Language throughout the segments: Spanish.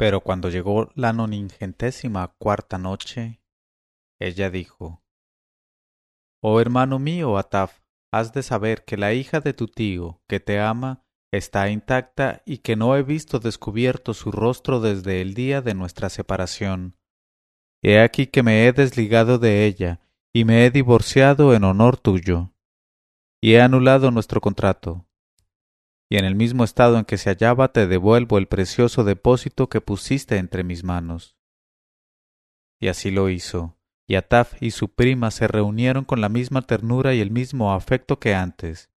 Pero cuando llegó la noningentésima cuarta noche, ella dijo, Oh hermano mío, Ataf, has de saber que la hija de tu tío, que te ama, está intacta y que no he visto descubierto su rostro desde el día de nuestra separación. He aquí que me he desligado de ella y me he divorciado en honor tuyo, y he anulado nuestro contrato y en el mismo estado en que se hallaba te devuelvo el precioso depósito que pusiste entre mis manos. Y así lo hizo, y Ataf y su prima se reunieron con la misma ternura y el mismo afecto que antes.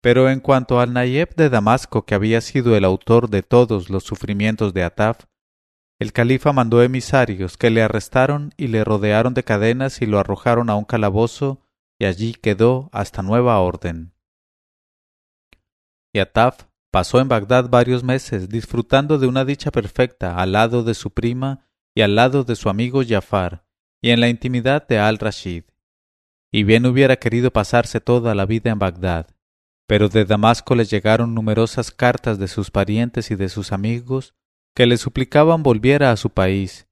Pero en cuanto al Nayeb de Damasco, que había sido el autor de todos los sufrimientos de Ataf, el califa mandó emisarios que le arrestaron y le rodearon de cadenas y lo arrojaron a un calabozo, y allí quedó hasta nueva orden. Y Ataf pasó en Bagdad varios meses disfrutando de una dicha perfecta al lado de su prima y al lado de su amigo Jafar, y en la intimidad de al-Rashid. Y bien hubiera querido pasarse toda la vida en Bagdad, pero de Damasco le llegaron numerosas cartas de sus parientes y de sus amigos que le suplicaban volviera a su país,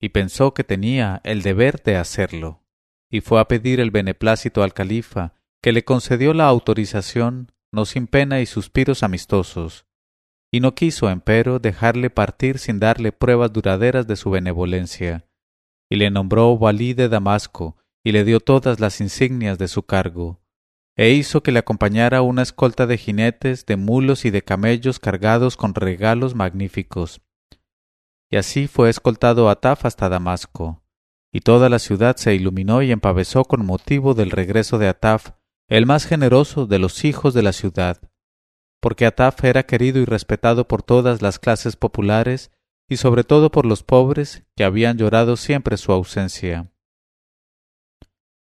y pensó que tenía el deber de hacerlo, y fue a pedir el beneplácito al califa, que le concedió la autorización no sin pena y suspiros amistosos, y no quiso, empero, dejarle partir sin darle pruebas duraderas de su benevolencia, y le nombró valí de Damasco, y le dio todas las insignias de su cargo, e hizo que le acompañara una escolta de jinetes, de mulos y de camellos cargados con regalos magníficos. Y así fue escoltado Ataf hasta Damasco, y toda la ciudad se iluminó y empavezó con motivo del regreso de Ataf, el más generoso de los hijos de la ciudad, porque Ataf era querido y respetado por todas las clases populares y sobre todo por los pobres que habían llorado siempre su ausencia.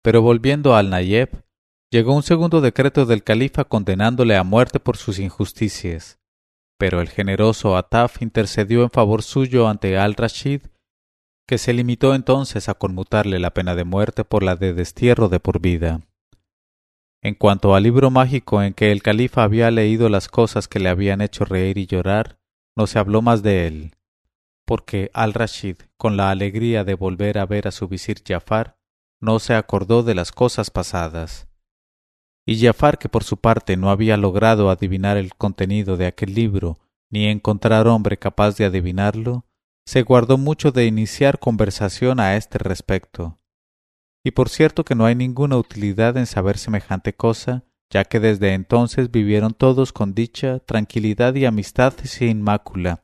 Pero volviendo al Nayeb, llegó un segundo decreto del califa condenándole a muerte por sus injusticias. Pero el generoso Ataf intercedió en favor suyo ante al-Rashid, que se limitó entonces a conmutarle la pena de muerte por la de destierro de por vida. En cuanto al libro mágico en que el califa había leído las cosas que le habían hecho reír y llorar, no se habló más de él, porque al-Rashid, con la alegría de volver a ver a su visir Jafar, no se acordó de las cosas pasadas. Y Jafar, que por su parte no había logrado adivinar el contenido de aquel libro, ni encontrar hombre capaz de adivinarlo, se guardó mucho de iniciar conversación a este respecto, y por cierto que no hay ninguna utilidad en saber semejante cosa, ya que desde entonces vivieron todos con dicha, tranquilidad y amistad sin mácula,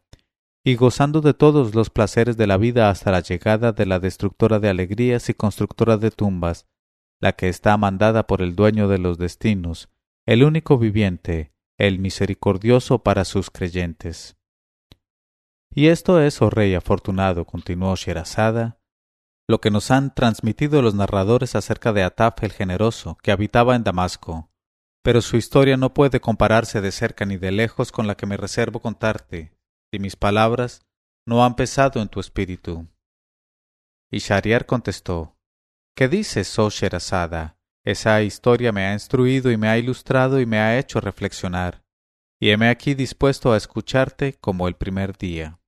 y gozando de todos los placeres de la vida hasta la llegada de la destructora de alegrías y constructora de tumbas, la que está mandada por el dueño de los destinos, el único viviente, el misericordioso para sus creyentes. Y esto es, oh rey afortunado, continuó Sherazada, lo que nos han transmitido los narradores acerca de Ataf el generoso, que habitaba en Damasco. Pero su historia no puede compararse de cerca ni de lejos con la que me reservo contarte, si mis palabras no han pesado en tu espíritu. Y Shariar contestó, ¿Qué dices, oh Sherazada? Esa historia me ha instruido y me ha ilustrado y me ha hecho reflexionar, y heme aquí dispuesto a escucharte como el primer día.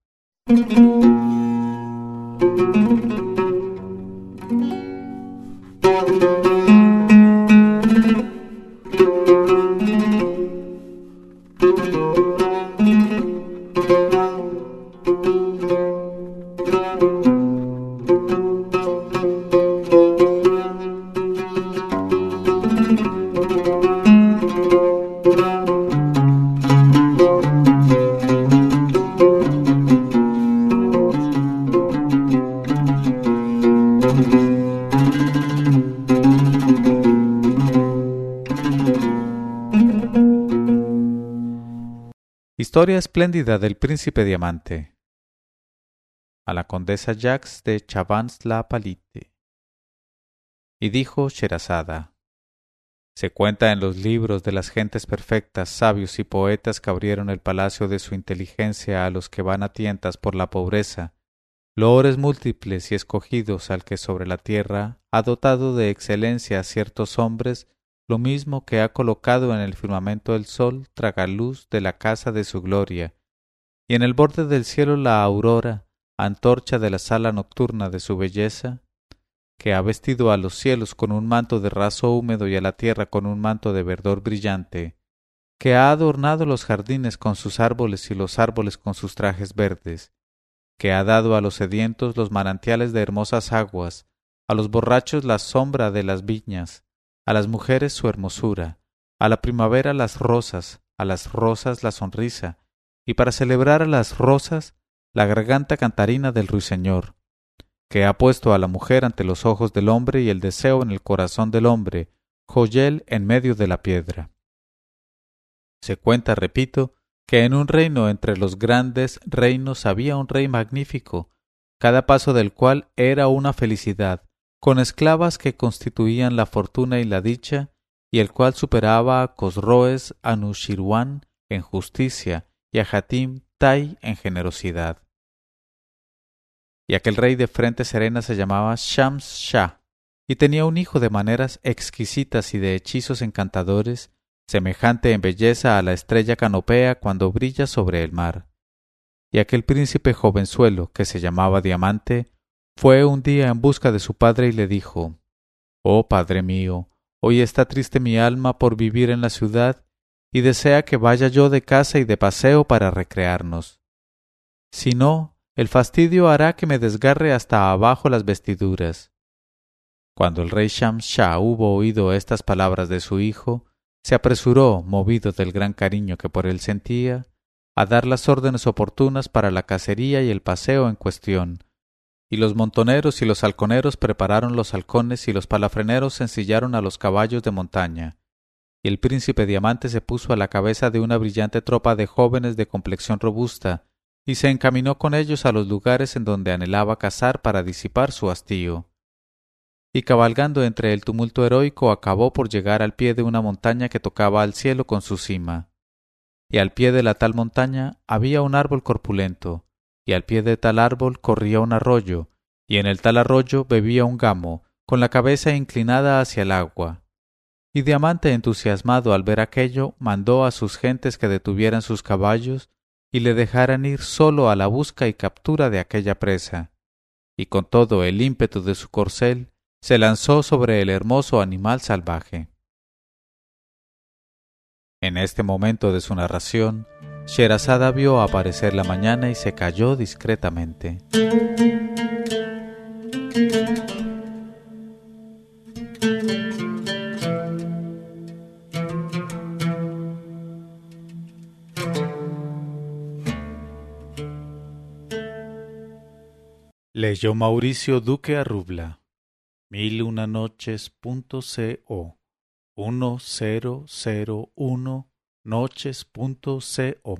Historia espléndida del príncipe diamante. A la condesa Jax de Chavans-la-Palite. Y dijo Sherazada: Se cuenta en los libros de las gentes perfectas, sabios y poetas que abrieron el palacio de su inteligencia a los que van a tientas por la pobreza, loores múltiples y escogidos al que sobre la tierra ha dotado de excelencia a ciertos hombres lo mismo que ha colocado en el firmamento del sol tragaluz de la casa de su gloria, y en el borde del cielo la aurora, antorcha de la sala nocturna de su belleza, que ha vestido a los cielos con un manto de raso húmedo y a la tierra con un manto de verdor brillante, que ha adornado los jardines con sus árboles y los árboles con sus trajes verdes, que ha dado a los sedientos los manantiales de hermosas aguas, a los borrachos la sombra de las viñas, a las mujeres su hermosura, a la primavera las rosas, a las rosas la sonrisa, y para celebrar a las rosas la garganta cantarina del ruiseñor, que ha puesto a la mujer ante los ojos del hombre y el deseo en el corazón del hombre, joyel en medio de la piedra. Se cuenta, repito, que en un reino entre los grandes reinos había un rey magnífico, cada paso del cual era una felicidad, con esclavas que constituían la fortuna y la dicha, y el cual superaba a Cosroes Anushirwan en justicia y a Hatim Tai en generosidad. Y aquel rey de frente serena se llamaba Shams Shah, y tenía un hijo de maneras exquisitas y de hechizos encantadores, semejante en belleza a la estrella canopea cuando brilla sobre el mar. Y aquel príncipe jovenzuelo, que se llamaba Diamante, fue un día en busca de su padre y le dijo Oh padre mío, hoy está triste mi alma por vivir en la ciudad y desea que vaya yo de casa y de paseo para recrearnos. Si no, el fastidio hará que me desgarre hasta abajo las vestiduras. Cuando el rey Shah hubo oído estas palabras de su hijo, se apresuró, movido del gran cariño que por él sentía, a dar las órdenes oportunas para la cacería y el paseo en cuestión, y los montoneros y los halconeros prepararon los halcones y los palafreneros ensillaron a los caballos de montaña, y el príncipe diamante se puso a la cabeza de una brillante tropa de jóvenes de complexión robusta, y se encaminó con ellos a los lugares en donde anhelaba cazar para disipar su hastío y cabalgando entre el tumulto heroico acabó por llegar al pie de una montaña que tocaba al cielo con su cima. Y al pie de la tal montaña había un árbol corpulento, y al pie de tal árbol corría un arroyo, y en el tal arroyo bebía un gamo, con la cabeza inclinada hacia el agua. Y Diamante, entusiasmado al ver aquello, mandó a sus gentes que detuvieran sus caballos y le dejaran ir solo a la busca y captura de aquella presa. Y con todo el ímpetu de su corcel, se lanzó sobre el hermoso animal salvaje. En este momento de su narración, Sherazada vio aparecer la mañana y se cayó discretamente. Leyó Mauricio Duque Arrubla. Mil una noches.co 1001 noches.co